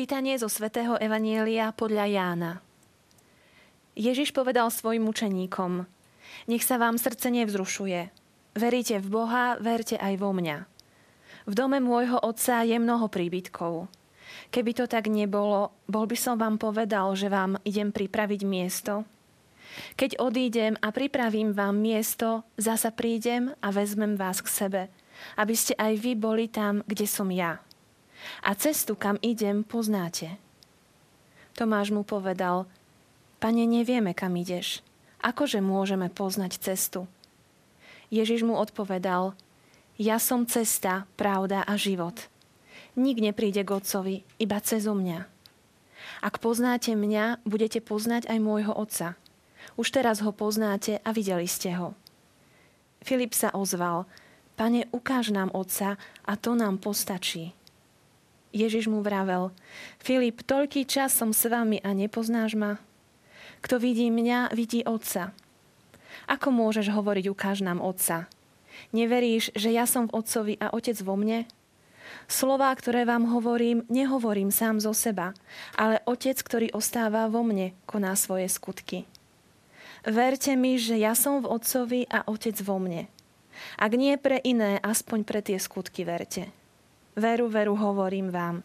Čítanie zo svätého Evanielia podľa Jána. Ježiš povedal svojim učeníkom, nech sa vám srdce nevzrušuje. Veríte v Boha, verte aj vo mňa. V dome môjho otca je mnoho príbytkov. Keby to tak nebolo, bol by som vám povedal, že vám idem pripraviť miesto. Keď odídem a pripravím vám miesto, zasa prídem a vezmem vás k sebe, aby ste aj vy boli tam, kde som ja a cestu, kam idem, poznáte. Tomáš mu povedal, Pane, nevieme, kam ideš. Akože môžeme poznať cestu? Ježiš mu odpovedal, Ja som cesta, pravda a život. Nik nepríde k Otcovi, iba cez mňa. Ak poznáte mňa, budete poznať aj môjho Otca. Už teraz ho poznáte a videli ste ho. Filip sa ozval, Pane, ukáž nám Otca a to nám postačí. Ježiš mu vravel, Filip, toľký čas som s vami a nepoznáš ma? Kto vidí mňa, vidí Otca. Ako môžeš hovoriť, ukáž nám Otca? Neveríš, že ja som v Otcovi a Otec vo mne? Slová, ktoré vám hovorím, nehovorím sám zo seba, ale Otec, ktorý ostáva vo mne, koná svoje skutky. Verte mi, že ja som v Otcovi a Otec vo mne. Ak nie pre iné, aspoň pre tie skutky verte. Veru, veru, hovorím vám.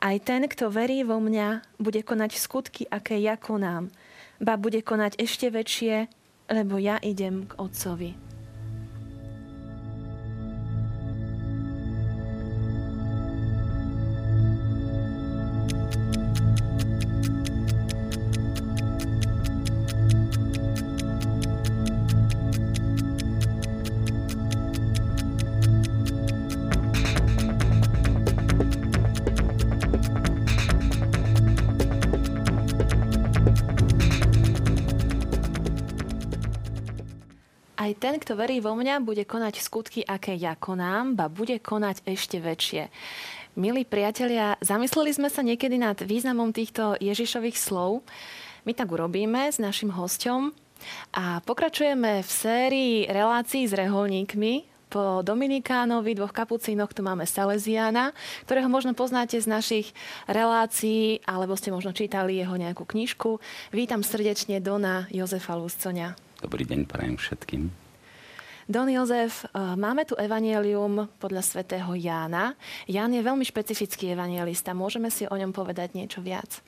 Aj ten, kto verí vo mňa, bude konať skutky, aké ja konám. Ba bude konať ešte väčšie, lebo ja idem k Otcovi. Aj ten, kto verí vo mňa, bude konať skutky, aké ja konám, ba bude konať ešte väčšie. Milí priatelia, zamysleli sme sa niekedy nad významom týchto Ježišových slov. My tak urobíme s našim hostom a pokračujeme v sérii relácií s reholníkmi. Po Dominikánovi, dvoch kapucínoch, tu máme Salesiana, ktorého možno poznáte z našich relácií, alebo ste možno čítali jeho nejakú knižku. Vítam srdečne Dona Jozefa Luscoňa. Dobrý deň prajem všetkým. Don Jozef, eh, máme tu evanielium podľa svätého Jána. Ján je veľmi špecifický evanielista. Môžeme si o ňom povedať niečo viac?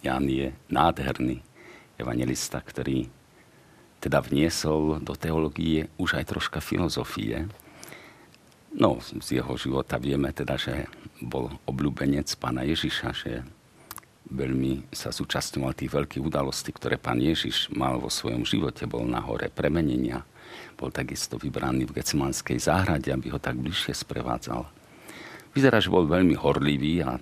Ján je nádherný evangelista, ktorý teda vniesol do teológie už aj troška filozofie. No, z jeho života vieme teda, že bol obľúbenec pána Ježiša, že veľmi sa súčasňoval tých veľkých udalostí, ktoré pán Ježiš mal vo svojom živote. Bol na hore premenenia, bol takisto vybraný v Gecmanskej záhrade, aby ho tak bližšie sprevádzal. Vyzerá, že bol veľmi horlivý a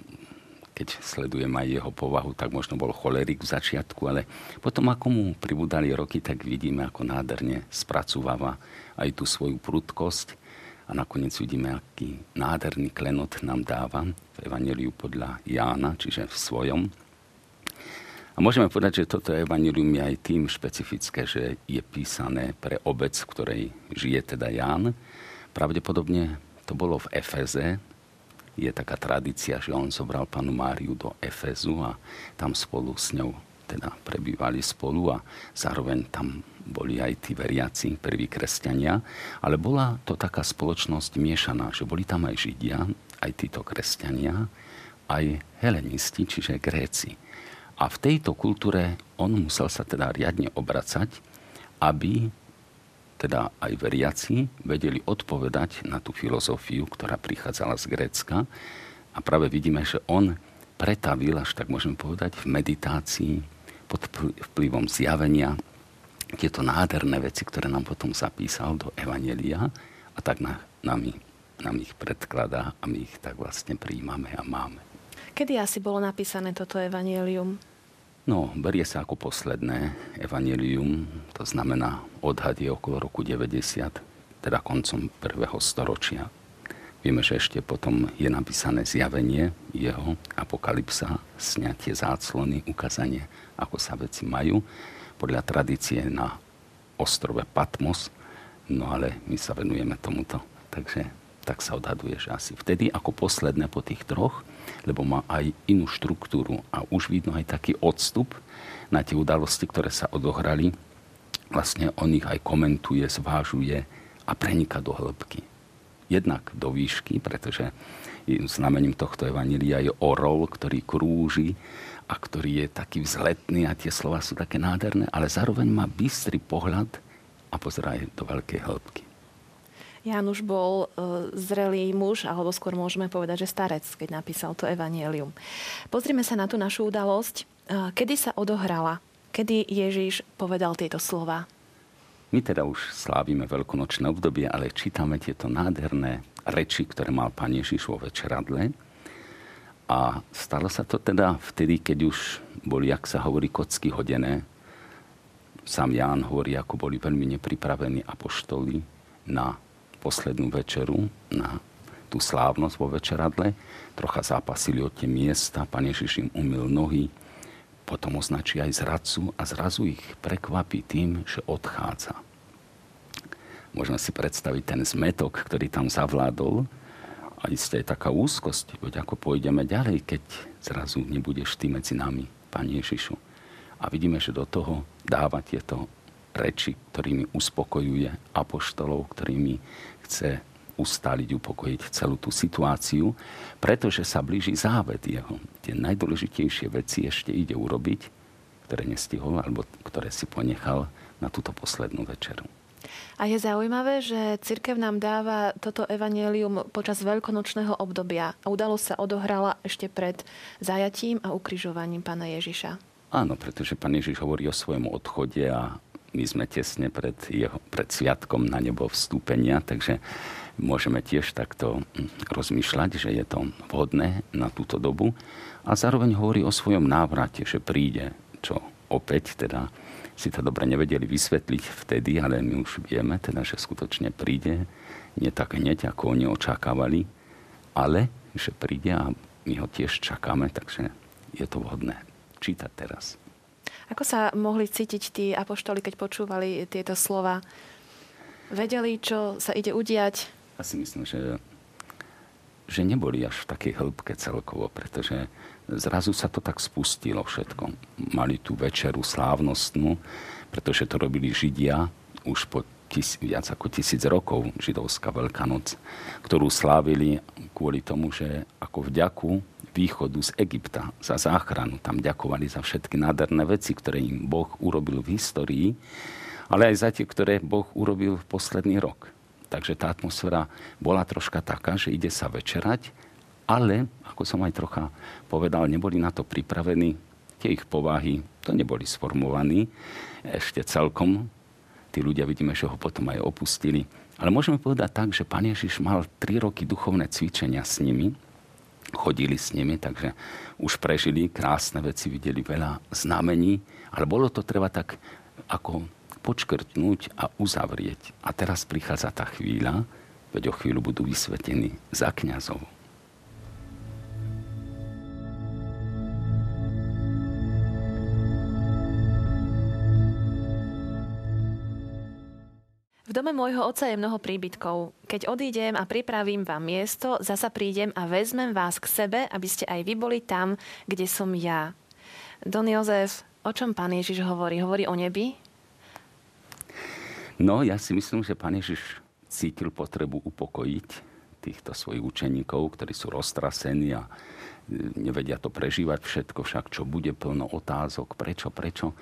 keď sledujem aj jeho povahu, tak možno bol cholerik v začiatku, ale potom ako mu pribudali roky, tak vidíme, ako nádherne spracúvava aj tú svoju prudkosť a nakoniec vidíme, aký nádherný klenot nám dáva v Evangeliu podľa Jána, čiže v svojom. A môžeme povedať, že toto evanilium je aj tým špecifické, že je písané pre obec, v ktorej žije teda Ján. Pravdepodobne to bolo v Efeze. Je taká tradícia, že on zobral panu Máriu do Efezu a tam spolu s ňou teda prebývali spolu a zároveň tam boli aj tí veriaci, prví kresťania, ale bola to taká spoločnosť miešaná, že boli tam aj Židia, aj títo kresťania, aj helenisti, čiže Gréci. A v tejto kultúre on musel sa teda riadne obracať, aby teda aj veriaci vedeli odpovedať na tú filozofiu, ktorá prichádzala z Grécka. A práve vidíme, že on pretavil, až tak môžeme povedať, v meditácii pod vplyvom zjavenia tieto nádherné veci, ktoré nám potom zapísal do Evanelia a tak na, nami, nám ich predkladá a my ich tak vlastne príjmame a máme. Kedy asi bolo napísané toto Evangelium? No, berie sa ako posledné Evangelium, to znamená odhad je okolo roku 90, teda koncom prvého storočia. Vieme, že ešte potom je napísané zjavenie jeho, apokalypsa, sňatie záclony, ukázanie, ako sa veci majú podľa tradície na ostrove Patmos, no ale my sa venujeme tomuto. Takže tak sa odhaduje, že asi vtedy, ako posledné po tých troch, lebo má aj inú štruktúru a už vidno aj taký odstup na tie udalosti, ktoré sa odohrali. Vlastne on ich aj komentuje, zvážuje a prenika do hĺbky. Jednak do výšky, pretože znamením tohto evanília je orol, ktorý krúži a ktorý je taký vzletný a tie slova sú také nádherné, ale zároveň má bystrý pohľad a pozerá do veľkej hĺbky. Jánuš bol e, zrelý muž, alebo skôr môžeme povedať, že starec, keď napísal to evanielium. Pozrime sa na tú našu udalosť. E, kedy sa odohrala? Kedy Ježiš povedal tieto slova? My teda už slávime veľkonočné obdobie, ale čítame tieto nádherné reči, ktoré mal pán Ježiš vo večeradle. A stalo sa to teda vtedy, keď už boli, jak sa hovorí, kocky hodené. Sam Ján hovorí, ako boli veľmi nepripravení apoštoli na poslednú večeru, na tú slávnosť vo večeradle. Trocha zápasili o tie miesta, pán Ježiš im umil nohy, potom označí aj zradcu a zrazu ich prekvapí tým, že odchádza. Môžeme si predstaviť ten zmetok, ktorý tam zavládol a isté je taká úzkosť, veď ako pôjdeme ďalej, keď zrazu nebudeš ty medzi nami, Pán Ježišu. A vidíme, že do toho dáva tieto reči, ktorými uspokojuje apoštolov, ktorými chce ustáliť, upokojiť celú tú situáciu, pretože sa blíži záved jeho. Tie najdôležitejšie veci ešte ide urobiť, ktoré nestihol, alebo ktoré si ponechal na túto poslednú večeru. A je zaujímavé, že církev nám dáva toto evanelium počas veľkonočného obdobia. A udalosť sa odohrala ešte pred zajatím a ukrižovaním pána Ježiša. Áno, pretože pán Ježiš hovorí o svojom odchode a my sme tesne pred, jeho, pred sviatkom na nebo vstúpenia, takže môžeme tiež takto hm, rozmýšľať, že je to vhodné na túto dobu. A zároveň hovorí o svojom návrate, že príde, čo opäť teda si to dobre nevedeli vysvetliť vtedy, ale my už vieme teda, že skutočne príde, nie tak hneď, ako oni očakávali, ale že príde a my ho tiež čakáme, takže je to vhodné čítať teraz. Ako sa mohli cítiť tí apoštoli, keď počúvali tieto slova? Vedeli, čo sa ide udiať? Ja si myslím, že, že neboli až v takej hĺbke celkovo, pretože zrazu sa to tak spustilo všetko. Mali tú večeru slávnostnú, pretože to robili Židia už po tis, viac ako tisíc rokov, židovská Veľká noc, ktorú slávili kvôli tomu, že ako vďaku východu z Egypta za záchranu. Tam ďakovali za všetky nádherné veci, ktoré im Boh urobil v histórii, ale aj za tie, ktoré Boh urobil v posledný rok. Takže tá atmosféra bola troška taká, že ide sa večerať, ale, ako som aj trocha povedal, neboli na to pripravení. Tie ich povahy, to neboli sformovaní ešte celkom. Tí ľudia vidíme, že ho potom aj opustili. Ale môžeme povedať tak, že pán Ježiš mal tri roky duchovné cvičenia s nimi, chodili s nimi, takže už prežili krásne veci, videli veľa znamení, ale bolo to treba tak ako počkrtnúť a uzavrieť. A teraz prichádza tá chvíľa, veď o chvíľu budú vysvetení za kniazov. Môjho oca je mnoho príbytkov. Keď odídem a pripravím vám miesto, zasa prídem a vezmem vás k sebe, aby ste aj vy boli tam, kde som ja. Don Jozef, o čom pán Ježiš hovorí? Hovorí o nebi? No, ja si myslím, že pán Ježiš cítil potrebu upokojiť týchto svojich učeníkov, ktorí sú roztrasení a nevedia to prežívať všetko, však čo bude plno otázok, prečo, prečo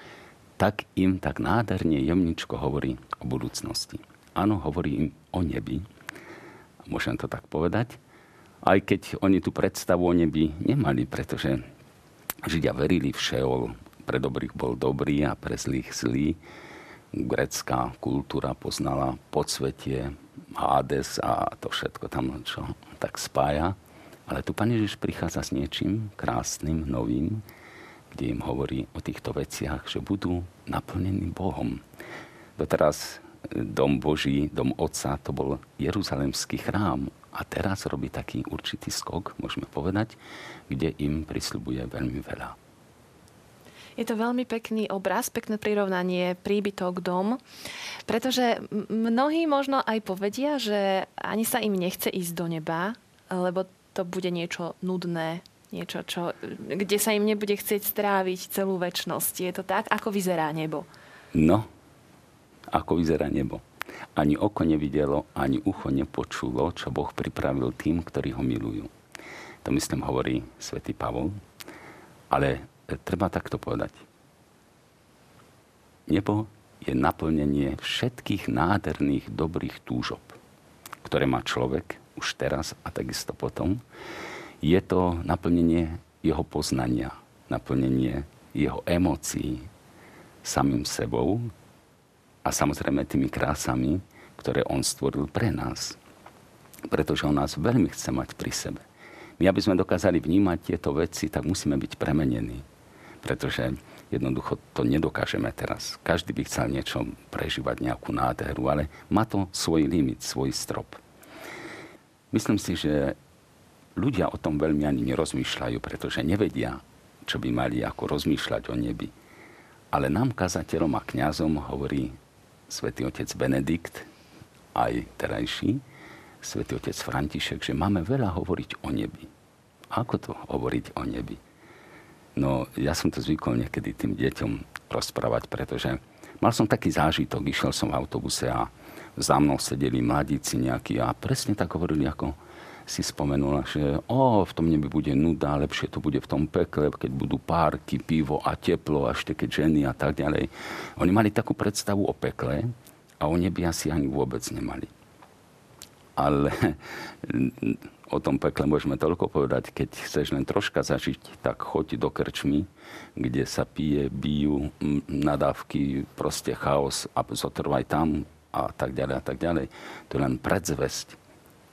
tak im tak nádherne jemničko hovorí o budúcnosti. Áno, hovorí im o nebi, môžem to tak povedať, aj keď oni tú predstavu o nebi nemali, pretože Židia verili v Šeol, pre dobrých bol dobrý a pre zlých zlý. Grecká kultúra poznala podsvetie, Hades a to všetko tam, čo tak spája. Ale tu Pane Ježiš prichádza s niečím krásnym, novým, kde im hovorí o týchto veciach, že budú naplnení Bohom. Doteraz dom Boží, dom Otca, to bol Jeruzalemský chrám a teraz robí taký určitý skok, môžeme povedať, kde im prisľubuje veľmi veľa. Je to veľmi pekný obraz, pekné prirovnanie, príbytok, dom, pretože mnohí možno aj povedia, že ani sa im nechce ísť do neba, lebo to bude niečo nudné, Niečo, čo, kde sa im nebude chcieť stráviť celú väčnosť. Je to tak? Ako vyzerá nebo? No, ako vyzerá nebo. Ani oko nevidelo, ani ucho nepočulo, čo Boh pripravil tým, ktorí ho milujú. To myslím hovorí svätý Pavol. Ale e, treba takto povedať. Nebo je naplnenie všetkých nádherných dobrých túžob, ktoré má človek už teraz a takisto potom je to naplnenie jeho poznania, naplnenie jeho emócií samým sebou a samozrejme tými krásami, ktoré on stvoril pre nás. Pretože on nás veľmi chce mať pri sebe. My, aby sme dokázali vnímať tieto veci, tak musíme byť premenení. Pretože jednoducho to nedokážeme teraz. Každý by chcel niečo prežívať, nejakú nádheru, ale má to svoj limit, svoj strop. Myslím si, že ľudia o tom veľmi ani nerozmýšľajú, pretože nevedia, čo by mali ako rozmýšľať o nebi. Ale nám, kazateľom a kňazom, hovorí svätý otec Benedikt, aj terajší, svätý otec František, že máme veľa hovoriť o nebi. Ako to hovoriť o nebi? No, ja som to zvykol niekedy tým deťom rozprávať, pretože mal som taký zážitok, išiel som v autobuse a za mnou sedeli mladíci nejakí a presne tak hovorili, ako si spomenula, že o, v tom nebi bude nuda, lepšie to bude v tom pekle, keď budú párky, pivo a teplo a ešte keď ženy a tak ďalej. Oni mali takú predstavu o pekle a o nebi asi ani vôbec nemali. Ale o tom pekle môžeme toľko povedať, keď chceš len troška zažiť, tak choď do krčmy, kde sa pije, bijú nadávky, proste chaos a zotrvaj tam a tak ďalej a tak ďalej. To je len predzvesť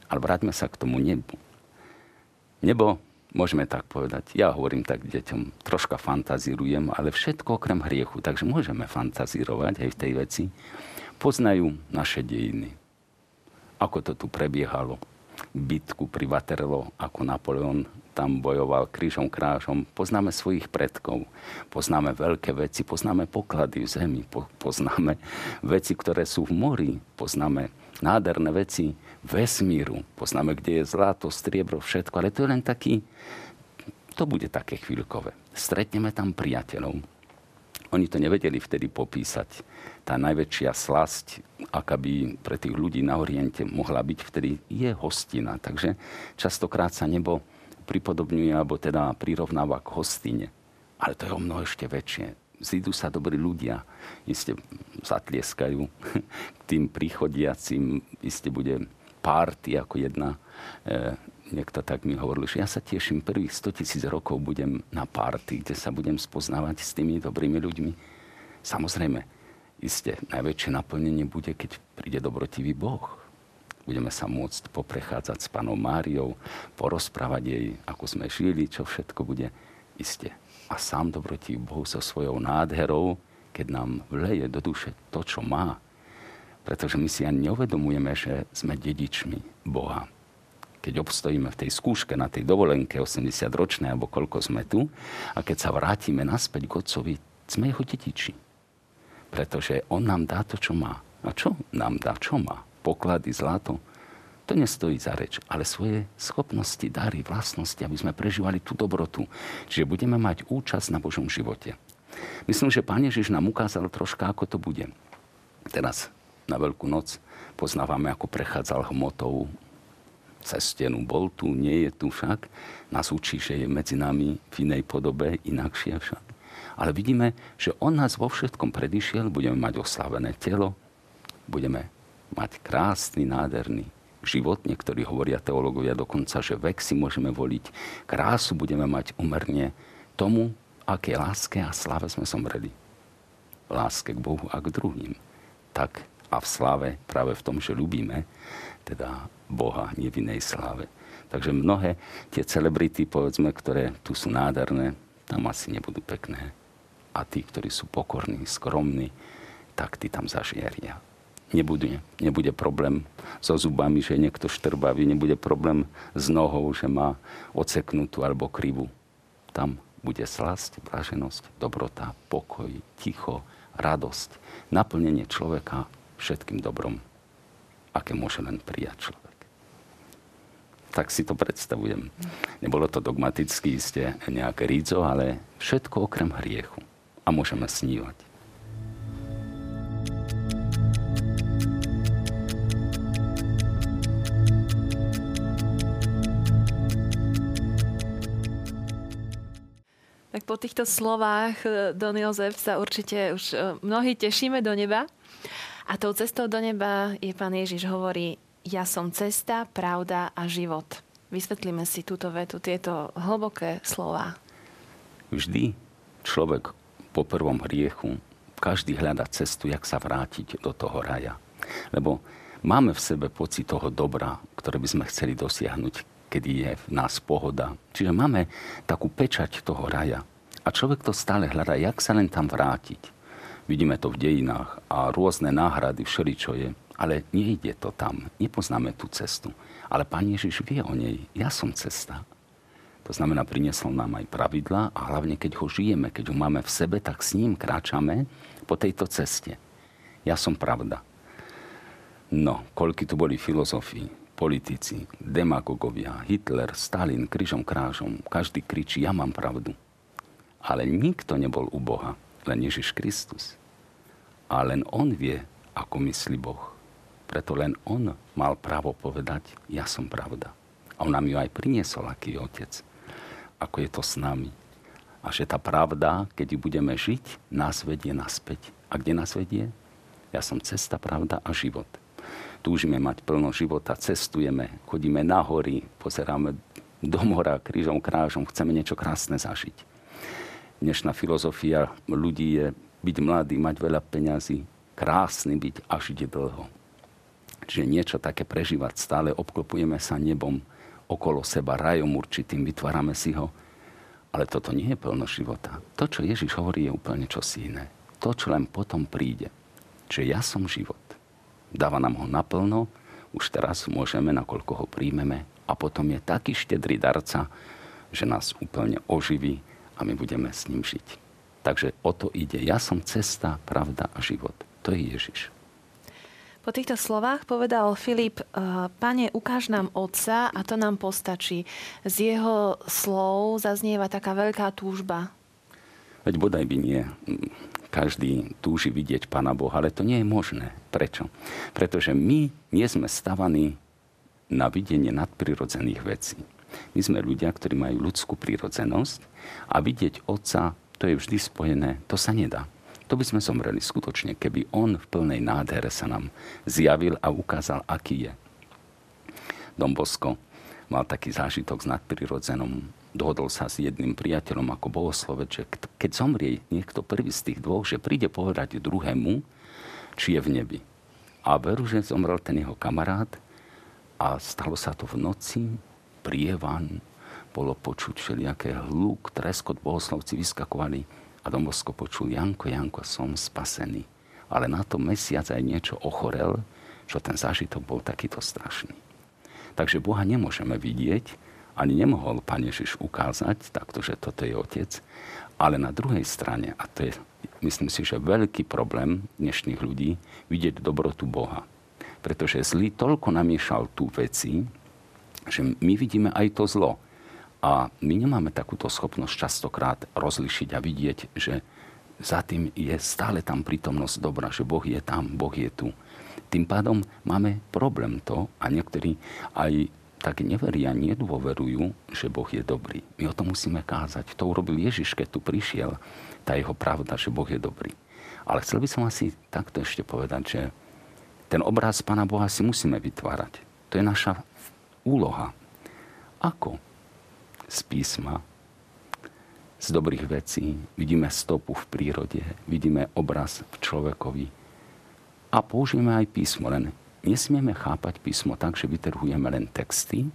ale vráťme sa k tomu nebu. Nebo, môžeme tak povedať, ja hovorím tak deťom, troška fantazírujem, ale všetko okrem hriechu, takže môžeme fantazírovať aj v tej veci. Poznajú naše dejiny. Ako to tu prebiehalo. Bitku pri Waterloo, ako Napoleon tam bojoval krížom krážom. Poznáme svojich predkov, poznáme veľké veci, poznáme poklady v zemi, poznáme veci, ktoré sú v mori, poznáme nádherné veci vesmíru. Poznáme, kde je zlato, striebro, všetko, ale to je len taký, to bude také chvíľkové. Stretneme tam priateľov. Oni to nevedeli vtedy popísať. Tá najväčšia slasť, aká by pre tých ľudí na Oriente mohla byť vtedy, je hostina. Takže častokrát sa nebo pripodobňuje, alebo teda prirovnáva k hostine. Ale to je o mnoho ešte väčšie. Zídu sa dobrí ľudia, iste zatlieskajú k tým príchodiacim, iste bude párty ako jedna. E, niekto tak mi hovoril, že ja sa teším, prvých 100 tisíc rokov budem na párty, kde sa budem spoznávať s tými dobrými ľuďmi. Samozrejme, iste najväčšie naplnenie bude, keď príde dobrotivý Boh. Budeme sa môcť poprechádzať s panou Máriou, porozprávať jej, ako sme žili, čo všetko bude. Iste. A sám dobrotivý Boh so svojou nádherou, keď nám vleje do duše to, čo má, pretože my si ani neuvedomujeme, že sme dedičmi Boha. Keď obstojíme v tej skúške na tej dovolenke 80-ročnej, alebo koľko sme tu, a keď sa vrátime naspäť k Otcovi, sme jeho dediči. Pretože On nám dá to, čo má. A čo nám dá? Čo má? Poklady, zlato? To nestojí za reč, ale svoje schopnosti, dary, vlastnosti, aby sme prežívali tú dobrotu. Čiže budeme mať účasť na Božom živote. Myslím, že Pán Ježiš nám ukázal troška, ako to bude. Teraz na Veľkú noc. Poznávame, ako prechádzal hmotou cez stenu. Bol tu, nie je tu však. Nás učí, že je medzi nami v inej podobe, inakšie však. Ale vidíme, že on nás vo všetkom predišiel, budeme mať oslavené telo, budeme mať krásny, nádherný život. Niektorí hovoria teológovia dokonca, že vek si môžeme voliť. Krásu budeme mať umerne tomu, aké láske a sláve sme somreli. Láske k Bohu a k druhým. Tak a v sláve práve v tom, že ľubíme teda Boha inej sláve. Takže mnohé tie celebrity, povedzme, ktoré tu sú nádherné, tam asi nebudú pekné. A tí, ktorí sú pokorní, skromní, tak tí tam zažieria. Nebude, nebude problém so zubami, že niekto štrbavý, nebude problém s nohou, že má oceknutú alebo krivu. Tam bude slasť, blaženosť, dobrota, pokoj, ticho, radosť, naplnenie človeka všetkým dobrom, aké môže len prijať človek. tak si to predstavujem. Nebolo to dogmaticky isté nejaké rídzo, ale všetko okrem hriechu. A môžeme snívať. Tak po týchto slovách, e, Don Jozef, sa určite už e, mnohí tešíme do neba. A tou cestou do neba je pán Ježiš hovorí, ja som cesta, pravda a život. Vysvetlíme si túto vetu, tieto hlboké slova. Vždy človek po prvom hriechu, každý hľada cestu, jak sa vrátiť do toho raja. Lebo máme v sebe pocit toho dobra, ktoré by sme chceli dosiahnuť, kedy je v nás pohoda. Čiže máme takú pečať toho raja. A človek to stále hľadá, jak sa len tam vrátiť. Vidíme to v dejinách a rôzne náhrady, všeličo je. Ale nejde to tam. Nepoznáme tú cestu. Ale Pán Ježiš vie o nej. Ja som cesta. To znamená, priniesol nám aj pravidla a hlavne keď ho žijeme, keď ho máme v sebe, tak s ním kráčame po tejto ceste. Ja som pravda. No, koľky tu boli filozofii politici, demagogovia, Hitler, Stalin, križom krážom, každý kričí, ja mám pravdu. Ale nikto nebol u Boha, len Ježiš Kristus. A len On vie, ako myslí Boh. Preto len On mal právo povedať, ja som pravda. A On nám ju aj priniesol, aký je Otec. Ako je to s nami. A že tá pravda, keď ju budeme žiť, nás vedie naspäť. A kde nás vedie? Ja som cesta, pravda a život túžime mať plno života, cestujeme, chodíme na hory, pozeráme do mora krížom, krážom, chceme niečo krásne zažiť. Dnešná filozofia ľudí je byť mladý, mať veľa peňazí, krásny byť a žiť dlho. Čiže niečo také prežívať stále, obklopujeme sa nebom okolo seba, rajom určitým, vytvárame si ho. Ale toto nie je plno života. To, čo Ježiš hovorí, je úplne čosi iné. To, čo len potom príde. Čiže ja som život dáva nám ho naplno, už teraz môžeme, nakoľko ho príjmeme a potom je taký štedrý darca, že nás úplne oživí a my budeme s ním žiť. Takže o to ide. Ja som cesta, pravda a život. To je Ježiš. Po týchto slovách povedal Filip, eh, pane, ukáž nám Otca a to nám postačí. Z jeho slov zaznieva taká veľká túžba. Veď bodaj by nie každý túži vidieť Pána Boha, ale to nie je možné. Prečo? Pretože my nie sme stavaní na videnie nadprirodzených vecí. My sme ľudia, ktorí majú ľudskú prírodzenosť a vidieť Otca, to je vždy spojené, to sa nedá. To by sme zomreli skutočne, keby On v plnej nádhere sa nám zjavil a ukázal, aký je. Dom Bosko mal taký zážitok s nadprirodzenom dohodol sa s jedným priateľom ako bohoslovec, že keď zomrie niekto prvý z tých dvoch, že príde povedať druhému, či je v nebi. A veru, že zomrel ten jeho kamarát a stalo sa to v noci, prievan, bolo počuť všelijaké hluk, treskot, bohoslovci vyskakovali a Domosko počul, Janko, Janko, som spasený. Ale na to mesiac aj niečo ochorel, čo ten zážitok bol takýto strašný. Takže Boha nemôžeme vidieť, ani nemohol Pán Ježiš ukázať takto, že toto je Otec. Ale na druhej strane, a to je, myslím si, že veľký problém dnešných ľudí, vidieť dobrotu Boha. Pretože zlý toľko namiešal tú veci, že my vidíme aj to zlo. A my nemáme takúto schopnosť častokrát rozlišiť a vidieť, že za tým je stále tam prítomnosť dobra, že Boh je tam, Boh je tu. Tým pádom máme problém to a niektorí aj tak neveria, nedôverujú, že Boh je dobrý. My o tom musíme kázať. To urobil Ježiš, keď tu prišiel. Tá jeho pravda, že Boh je dobrý. Ale chcel by som asi takto ešte povedať, že ten obraz Pána Boha si musíme vytvárať. To je naša úloha. Ako? Z písma, z dobrých vecí, vidíme stopu v prírode, vidíme obraz v človekovi a použijeme aj písmo, len nesmieme chápať písmo tak, že vytrhujeme len texty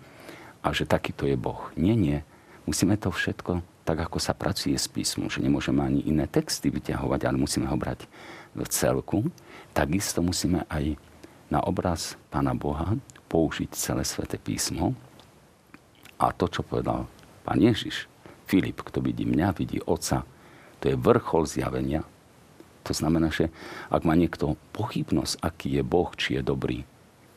a že takýto je Boh. Nie, nie. Musíme to všetko tak, ako sa pracuje s písmom, že nemôžeme ani iné texty vyťahovať, ale musíme ho brať v celku. Takisto musíme aj na obraz Pána Boha použiť celé sväté písmo. A to, čo povedal pán Ježiš, Filip, kto vidí mňa, vidí Otca, to je vrchol zjavenia, to znamená, že ak má niekto pochybnosť, aký je Boh, či je dobrý,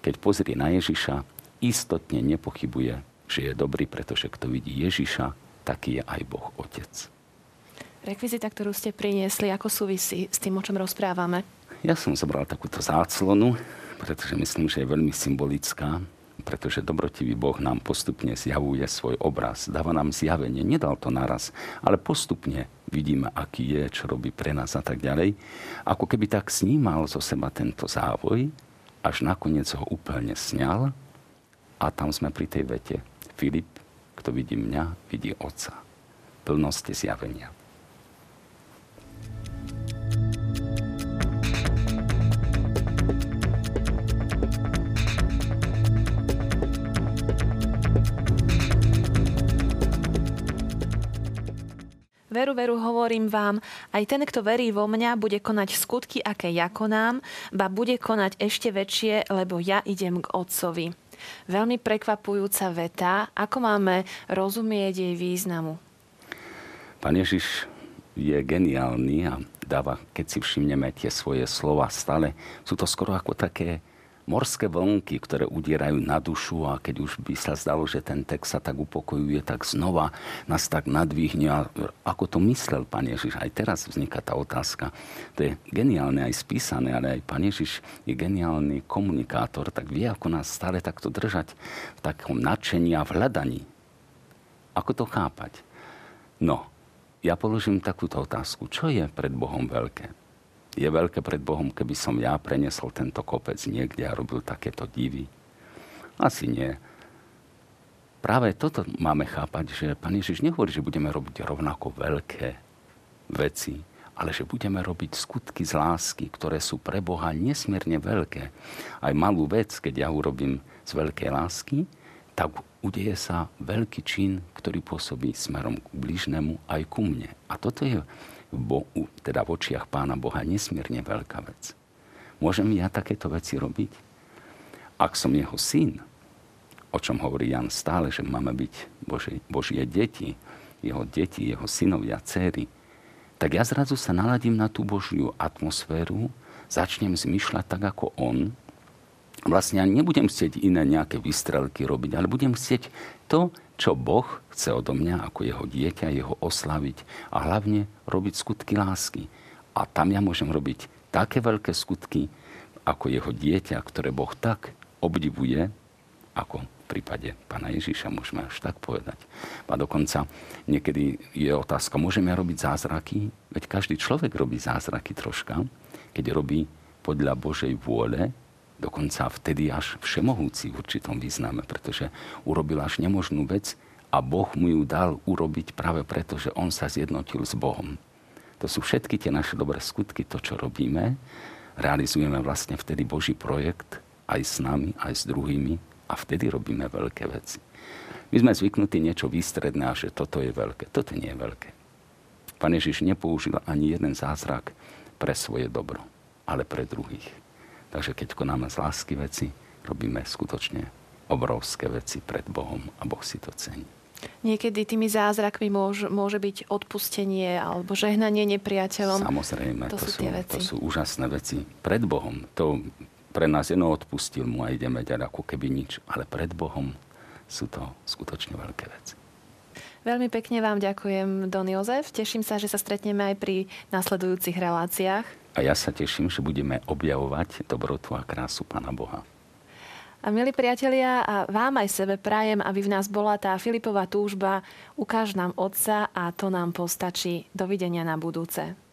keď pozrie na Ježiša, istotne nepochybuje že je dobrý, pretože kto vidí Ježiša, taký je aj Boh Otec. Rekvizita, ktorú ste priniesli, ako súvisí s tým, o čom rozprávame? Ja som zobral takúto záclonu, pretože myslím, že je veľmi symbolická, pretože dobrotivý Boh nám postupne zjavuje svoj obraz. Dáva nám zjavenie. Nedal to naraz, ale postupne vidíme, aký je, čo robí pre nás a tak ďalej. Ako keby tak snímal zo seba tento závoj, až nakoniec ho úplne sňal a tam sme pri tej vete. Filip, kto vidí mňa, vidí Otca. Plnosti zjavenia. Veru, veru, hovorím vám, aj ten, kto verí vo mňa, bude konať skutky, aké ja konám, ba bude konať ešte väčšie, lebo ja idem k Otcovi. Veľmi prekvapujúca veta. Ako máme rozumieť jej významu? Pán Ježiš je geniálny a dáva, keď si všimneme tie svoje slova stále, sú to skoro ako také morské vlnky, ktoré udierajú na dušu a keď už by sa zdalo, že ten text sa tak upokojuje, tak znova nás tak nadvihne. A ako to myslel pán Ježiš? Aj teraz vzniká tá otázka. To je geniálne aj spísané, ale aj pán Ježiš je geniálny komunikátor, tak vie, ako nás stále takto držať v takom nadšení a v hľadaní. Ako to chápať? No, ja položím takúto otázku. Čo je pred Bohom veľké? Je veľké pred Bohom, keby som ja prenesol tento kopec niekde a robil takéto divy? Asi nie. Práve toto máme chápať, že Pán Ježiš nehovorí, že budeme robiť rovnako veľké veci, ale že budeme robiť skutky z lásky, ktoré sú pre Boha nesmierne veľké. Aj malú vec, keď ja urobím z veľkej lásky, tak udeje sa veľký čin, ktorý pôsobí smerom k bližnému aj ku mne. A toto je Bo, teda v očiach Pána Boha nesmierne veľká vec. Môžem ja takéto veci robiť? Ak som jeho syn, o čom hovorí Jan stále, že máme byť Božie, Božie deti, jeho deti, jeho synovia, céry, tak ja zrazu sa naladím na tú Božiu atmosféru, začnem zmyšľať tak ako on. Vlastne ja nebudem chcieť iné nejaké vystrelky robiť, ale budem chcieť to, čo Boh chce odo mňa ako jeho dieťa, jeho oslaviť a hlavne robiť skutky lásky. A tam ja môžem robiť také veľké skutky, ako jeho dieťa, ktoré Boh tak obdivuje, ako v prípade pána Ježíša, môžeme až tak povedať. A dokonca niekedy je otázka, môžeme robiť zázraky? Veď každý človek robí zázraky troška, keď robí podľa Božej vôle, dokonca vtedy až všemohúci v určitom význame, pretože urobil až nemožnú vec a Boh mu ju dal urobiť práve preto, že on sa zjednotil s Bohom. To sú všetky tie naše dobré skutky, to, čo robíme. Realizujeme vlastne vtedy Boží projekt aj s nami, aj s druhými a vtedy robíme veľké veci. My sme zvyknutí niečo výstredné a že toto je veľké. Toto nie je veľké. Pán Ježiš nepoužil ani jeden zázrak pre svoje dobro, ale pre druhých. Takže keď konáme z lásky veci, robíme skutočne obrovské veci pred Bohom a Boh si to cení. Niekedy tými zázrakmi môž, môže byť odpustenie alebo žehnanie nepriateľom. Samozrejme, to, to, sú, tie veci. to sú úžasné veci pred Bohom. To pre nás jedno odpustil mu a ideme ďalej ako keby nič. Ale pred Bohom sú to skutočne veľké veci. Veľmi pekne vám ďakujem, Don Jozef. Teším sa, že sa stretneme aj pri nasledujúcich reláciách. A ja sa teším, že budeme objavovať dobrotu a krásu Pána Boha. A milí priatelia, a vám aj sebe prajem, aby v nás bola tá Filipová túžba, ukáž nám Otca a to nám postačí. Dovidenia na budúce.